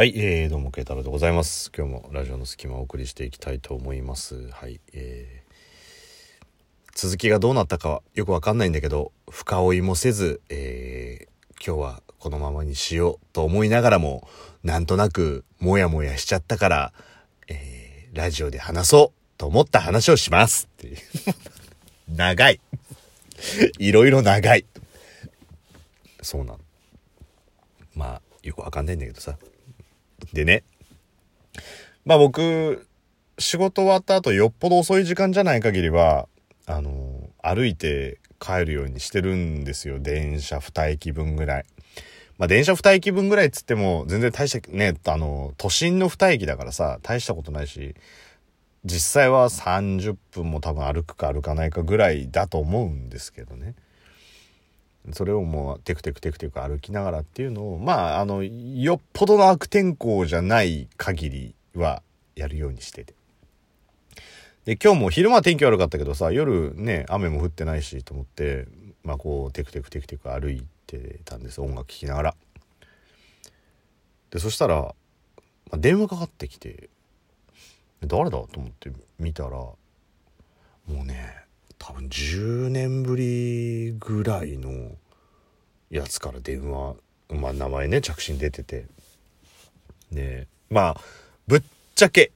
はい、えー、どうも、慶太郎でございます。今日もラジオの隙間をお送りしていきたいと思います。はい、えー、続きがどうなったかはよくわかんないんだけど、深追いもせず、えー、今日はこのままにしようと思いながらも、なんとなく、もやもやしちゃったから、えー、ラジオで話そうと思った話をしますっていう。長い。いろいろ長い。そうなの。まあ、よくわかんないんだけどさ。でね。まあ僕、仕事終わった後よっぽど遅い時間じゃない限りは、あの、歩いて帰るようにしてるんですよ。電車2駅分ぐらい。まあ電車2駅分ぐらいっつっても、全然大した、ね、あの、都心の2駅だからさ、大したことないし、実際は30分も多分歩くか歩かないかぐらいだと思うんですけどね。それをもうテクテクテクテク歩きながらっていうのをまああのよっぽどの悪天候じゃない限りはやるようにしてて。で今日も昼間天気悪かったけどさ夜ね雨も降ってないしと思ってまあこうテクテクテクテク歩いてたんです音楽聴きながら。でそしたら、まあ、電話かかってきて誰だと思って見たらもうね多分10年ぶりぐらいのやつから電話、まあ名前ね、着信出てて。で、まあ、ぶっちゃけ、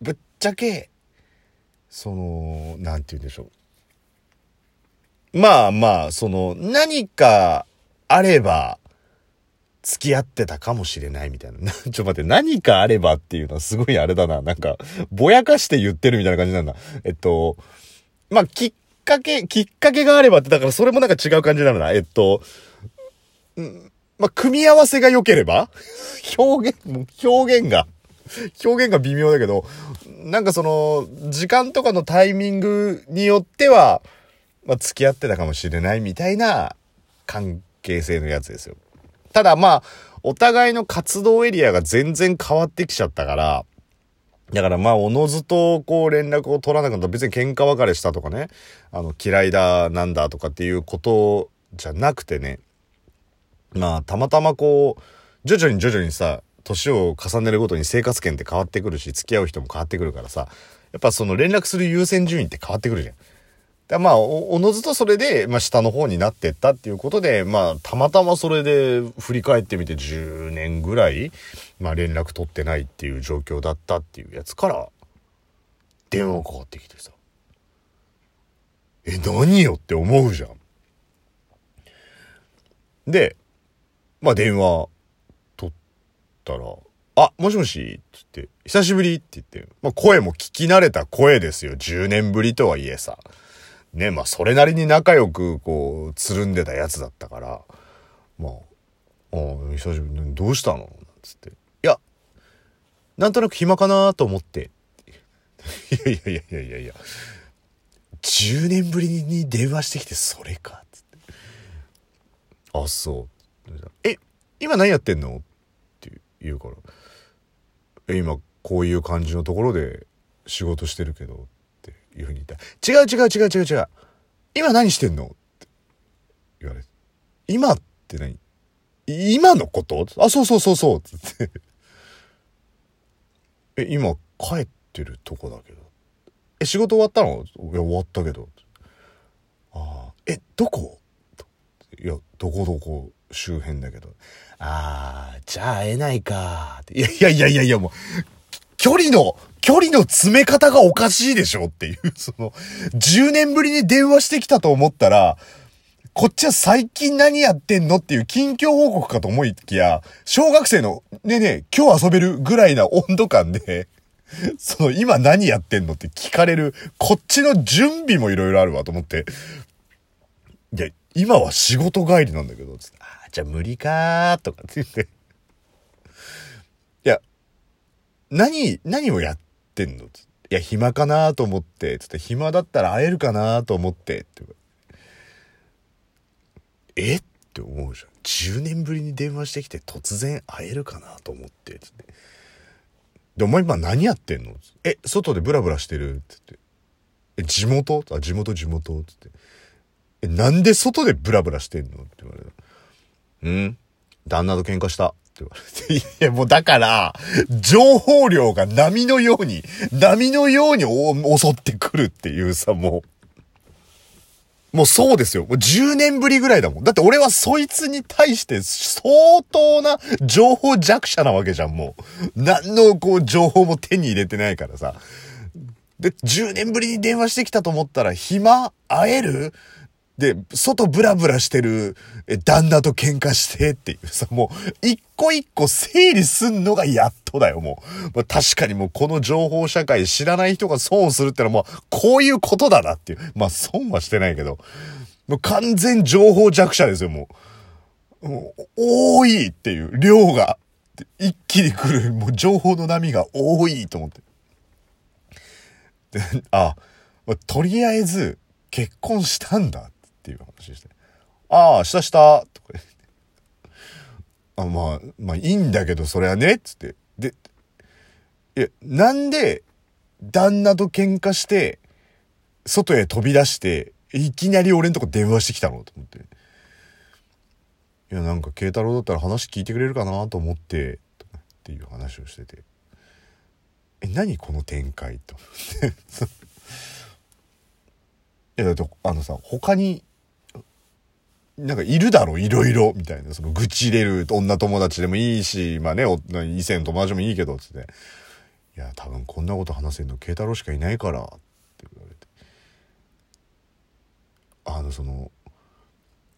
ぶっちゃけ、その、なんて言うんでしょう。まあまあ、その、何かあれば、付き合ってたかもしれないみたいな。ちょっと待って、何かあればっていうのはすごいあれだな。なんか、ぼやかして言ってるみたいな感じなんだ。えっと、まあ、きっかけ、きっかけがあればって、だからそれもなんか違う感じなのな。えっと、んまあ、組み合わせが良ければ？表現、も表現が、表現が微妙だけど、なんかその、時間とかのタイミングによっては、まあ、付き合ってたかもしれないみたいな関係性のやつですよ。ただまあ、お互いの活動エリアが全然変わってきちゃったから、だからまあ、おのずとこう連絡を取らなくなった別に喧嘩別れしたとかね、あの、嫌いだなんだとかっていうことじゃなくてね、まあ、たまたまこう、徐々に徐々にさ、年を重ねるごとに生活圏って変わってくるし、付き合う人も変わってくるからさ、やっぱその連絡する優先順位って変わってくるじゃん。だまあお、のずとそれで、まあ、下の方になってったっていうことで、まあ、たまたまそれで振り返ってみて10年ぐらい、まあ、連絡取ってないっていう状況だったっていうやつから、電話かかってきてさ。え、何よって思うじゃん。で、まあ、電話取ったら、あ、もしもしって言って、久しぶりって言って、まあ、声も聞き慣れた声ですよ。10年ぶりとはいえさ。ね、まあ、それなりに仲良く、こう、つるんでたやつだったから、まあ、ああ、久しぶりに、どうしたの？なんつって。いや、なんとなく暇かなと思って。い やいやいやいやいやいや、10年ぶりに電話してきて、それか、つって。あ、そう。え、今何やってんの？って言うから。え、今、こういう感じのところで仕事してるけど、いうふうに言った、違う違う違う違う違う。今何してんの？って言われて。今って何？今のこと？あ、そうそうそうそう。つって。え、今帰ってるとこだけど。え、仕事終わったの？いや、終わったけど。ああ、え、どこ？いや、どこどこ？周辺だけど。ああ、じゃあ会えないか。いやいやいやいやいや、もう、距離の、距離の詰め方がおかしいでしょっていう、その、10年ぶりに電話してきたと思ったら、こっちは最近何やってんのっていう近況報告かと思いきや、小学生の、ねえねえ、今日遊べるぐらいな温度感で、その、今何やってんのって聞かれる、こっちの準備もいろいろあるわと思って、いや、今は仕事帰りなんだけど、つって、ああ、じゃあ無理かーとかって言って、いや、何、何をやってんの？いや、暇かなと思って、つって、暇だったら会えるかなと思って、ってえ？って思うじゃん。10年ぶりに電話してきて突然会えるかなと思って、つって。で、お前今何やってんの？え、外でブラブラしてる？って言って。え、地元？あ、地元地元つって。え、なんで外でブラブラしてんの？って言われた。うん？旦那と喧嘩した。って言われて。いや、もうだから、情報量が波のように、波のように襲ってくるっていうさ、もう。もうそうですよ。もう10年ぶりぐらいだもん。だって俺はそいつに対して相当な情報弱者なわけじゃん、もう。何のこう情報も手に入れてないからさ。で、10年ぶりに電話してきたと思ったら、暇会える？で、外ブラブラしてるえ旦那と喧嘩してっていうさ、もう、一個一個整理すんのがやっとだよ、もう。まあ、確かにもうこの情報社会知らない人が損をするってのはもう、こういうことだなっていう。まあ、損はしてないけど、もう完全情報弱者ですよ、もう。もう多いっていう、量が。一気に来る、もう情報の波が多いと思って。で、あ、とりあえず、結婚したんだっていう話して。ああ、したした、とか言って。あ、まあ、まあいいんだけど、それはね、っつって。で、いや、なんで、旦那と喧嘩して、外へ飛び出して、いきなり俺んとこ電話してきたのと思って。いや、なんか、慶太郎だったら話聞いてくれるかなと思って、とかっていう話をしてて。え、何この展開と思って。いや、だって、あのさ、他に、なんかいるだろ、いろいろ、みたいな。その、愚痴れる女友達でもいいし、まあね、異性の友達もいいけど、つって。いや、多分こんなこと話せんの慶太郎しかいないから、って言われて。あの、その、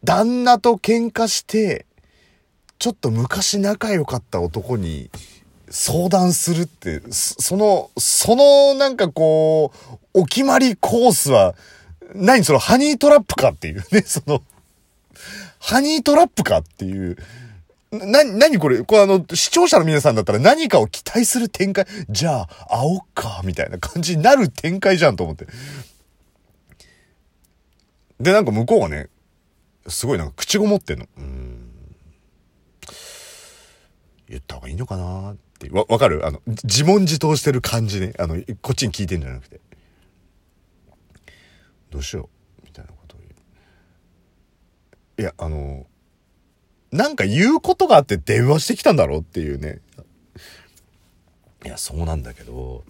旦那と喧嘩して、ちょっと昔仲良かった男に相談するって、そその、そのなんかこう、お決まりコースは、何そのハニートラップかっていうね、その、ハニートラップかっていう、な、なにこれ？これあの、視聴者の皆さんだったら何かを期待する展開、じゃあ、会おっか、みたいな感じになる展開じゃんと思って。で、なんか向こうがね、すごいなんか口ごもってんの。うん。言った方がいいのかなって。わ、わかる？あの、自問自答してる感じね。あの、こっちに聞いてんじゃなくて。どうしようみたいなことを言う。いや、あの、なんか言うことがあって電話してきたんだろうっていうね。いや、そうなんだけど、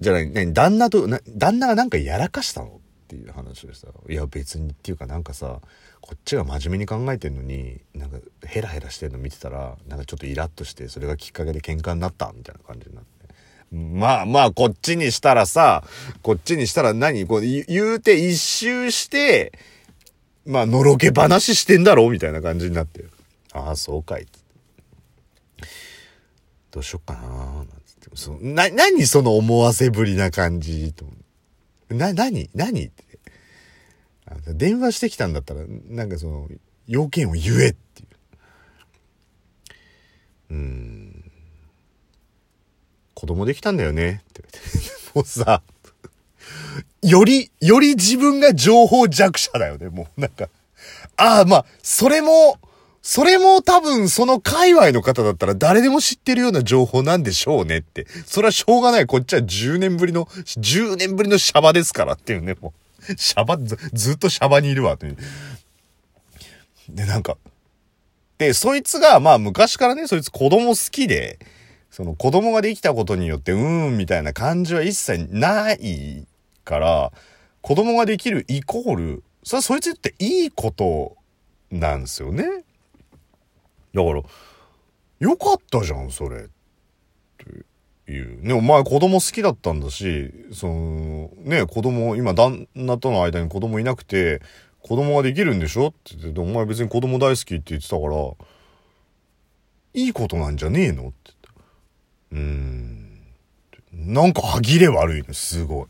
じゃあ何、何旦那と、旦那がなんかやらかしたのっていう話でさ、いや別にっていうかなんかさ、こっちが真面目に考えてんのに、なんかヘラヘラしてんの見てたら、なんかちょっとイラッとして、それがきっかけで喧嘩になったみたいな感じになって。まあまあ、こっちにしたらさ、こっちにしたら何？こう言うて一周して、まあ、のろけ話してんだろうみたいな感じになって。ああ、そうかい。どうしよっかななんつって。そな、何その思わせぶりな感じと思う。な、何？何？って。電話してきたんだったら、なんかその、要件を言えっていう。うん。子供できたんだよねって言われて。もうさ、より、より自分が情報弱者だよね、もう。なんか。ああ、まあ、それも、それも多分その界隈の方だったら誰でも知ってるような情報なんでしょうねって。それはしょうがない。こっちは10年ぶりの、10年ぶりのシャバですからっていうね、もう。シャバ、ずずっとシャバにいるわ、という。で、なんか、で、そいつが、まあ昔からね、そいつ子供好きで、その子供ができたことによって、うーん、みたいな感じは一切ないから、子供ができるイコール、それはそいつっていいことなんですよね。だから、よかったじゃん、それ。っていう。ね、お前子供好きだったんだし、その、ね、子供、今旦那との間に子供いなくて、子供ができるんでしょって言って、お前別に子供大好きって言ってたから、いいことなんじゃねえのって言った。うーん。なんか歯切れ悪いの、すごい。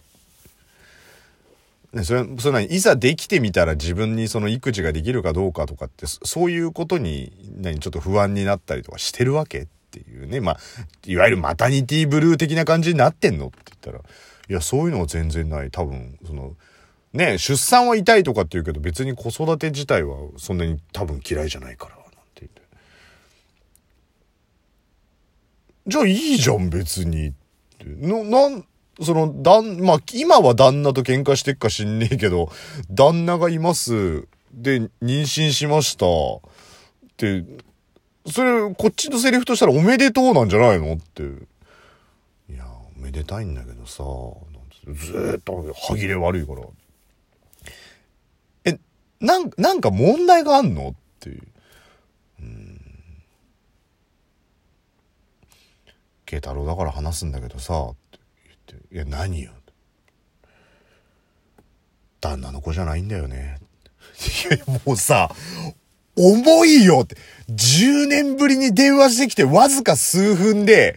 ね、それ、それいざできてみたら自分にその育児ができるかどうかとかって、そういうことに、何、ちょっと不安になったりとかしてるわけっていうね。まあ、いわゆるマタニティブルー的な感じになってんのって言ったら、いや、そういうのは全然ない。多分、その、ね、出産は痛いとかって言うけど、別に子育て自体はそんなに多分嫌いじゃないから、なんて言って。じゃあいいじゃん、別に。っての、なん、その、旦、まあ、今は旦那と喧嘩してっか知んねえけど、旦那がいます。で、妊娠しました。、ってそれ、こっちのセリフとしたらおめでとうなんじゃないのって。いや、おめでたいんだけどさ、ずっと歯切れ悪いから。え、なん、なんか問題があんのっていう。うん。慶太郎だから話すんだけどさ、いや、何よ。旦那の子じゃないんだよね。いや、もうさ、重いよって。10年ぶりに電話してきてわずか数分で、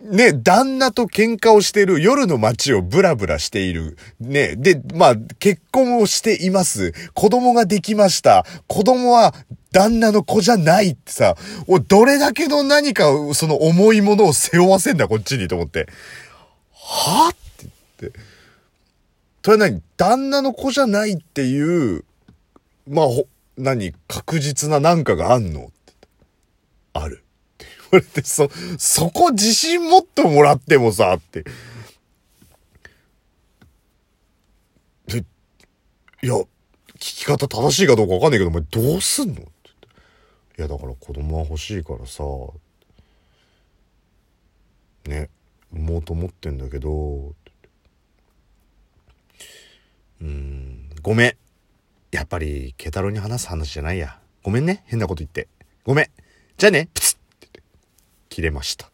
ね、旦那と喧嘩をしてる夜の街をブラブラしている。ね、で、まあ、結婚をしています。子供ができました。子供は旦那の子じゃないってさ、どれだけの何か、その重いものを背負わせんだ、こっちにと思って。は？って言って。それは何？旦那の子じゃないっていう、まあ、何？確実ななんかがあんの？ってある。って言われて、そ、そこ自信持ってもらってもさ、って。で、いや、聞き方正しいかどうかわかんないけど、お前どうすんの？っていや、だから子供は欲しいからさ、ね、産もうと思ってんだけど、うん、ごめん。やっぱり、ケタロに話す話じゃないや。ごめんね。変なこと言って。ごめん。じゃあね。プツッ切れました。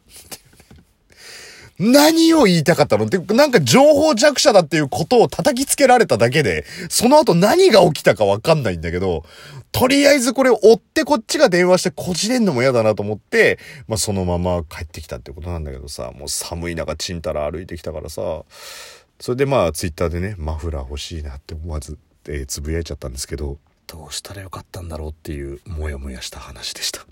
何を言いたかったのって、なんか情報弱者だっていうことを叩きつけられただけで、その後何が起きたかわかんないんだけど、とりあえずこれを追ってこっちが電話してこじれんのも嫌だなと思って、まあそのまま帰ってきたってことなんだけどさ、もう寒い中ちんたら歩いてきたからさ、それでまあツイッターでね、マフラー欲しいなって思わずえー、つぶやいちゃったんですけどどうしたらよかったんだろうっていうモヤモヤした話でした。